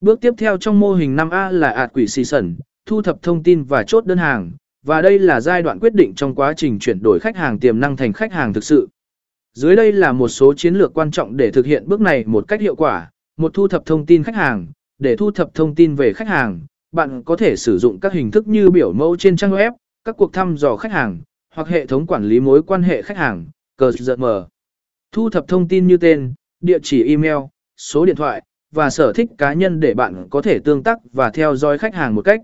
Bước tiếp theo trong mô hình 5A là ạt quỷ xì sẩn, thu thập thông tin và chốt đơn hàng, và đây là giai đoạn quyết định trong quá trình chuyển đổi khách hàng tiềm năng thành khách hàng thực sự. Dưới đây là một số chiến lược quan trọng để thực hiện bước này một cách hiệu quả. Một thu thập thông tin khách hàng. Để thu thập thông tin về khách hàng, bạn có thể sử dụng các hình thức như biểu mẫu trên trang web, các cuộc thăm dò khách hàng, hoặc hệ thống quản lý mối quan hệ khách hàng, CRM. Thu thập thông tin như tên, địa chỉ email, số điện thoại, và sở thích cá nhân để bạn có thể tương tác và theo dõi khách hàng một cách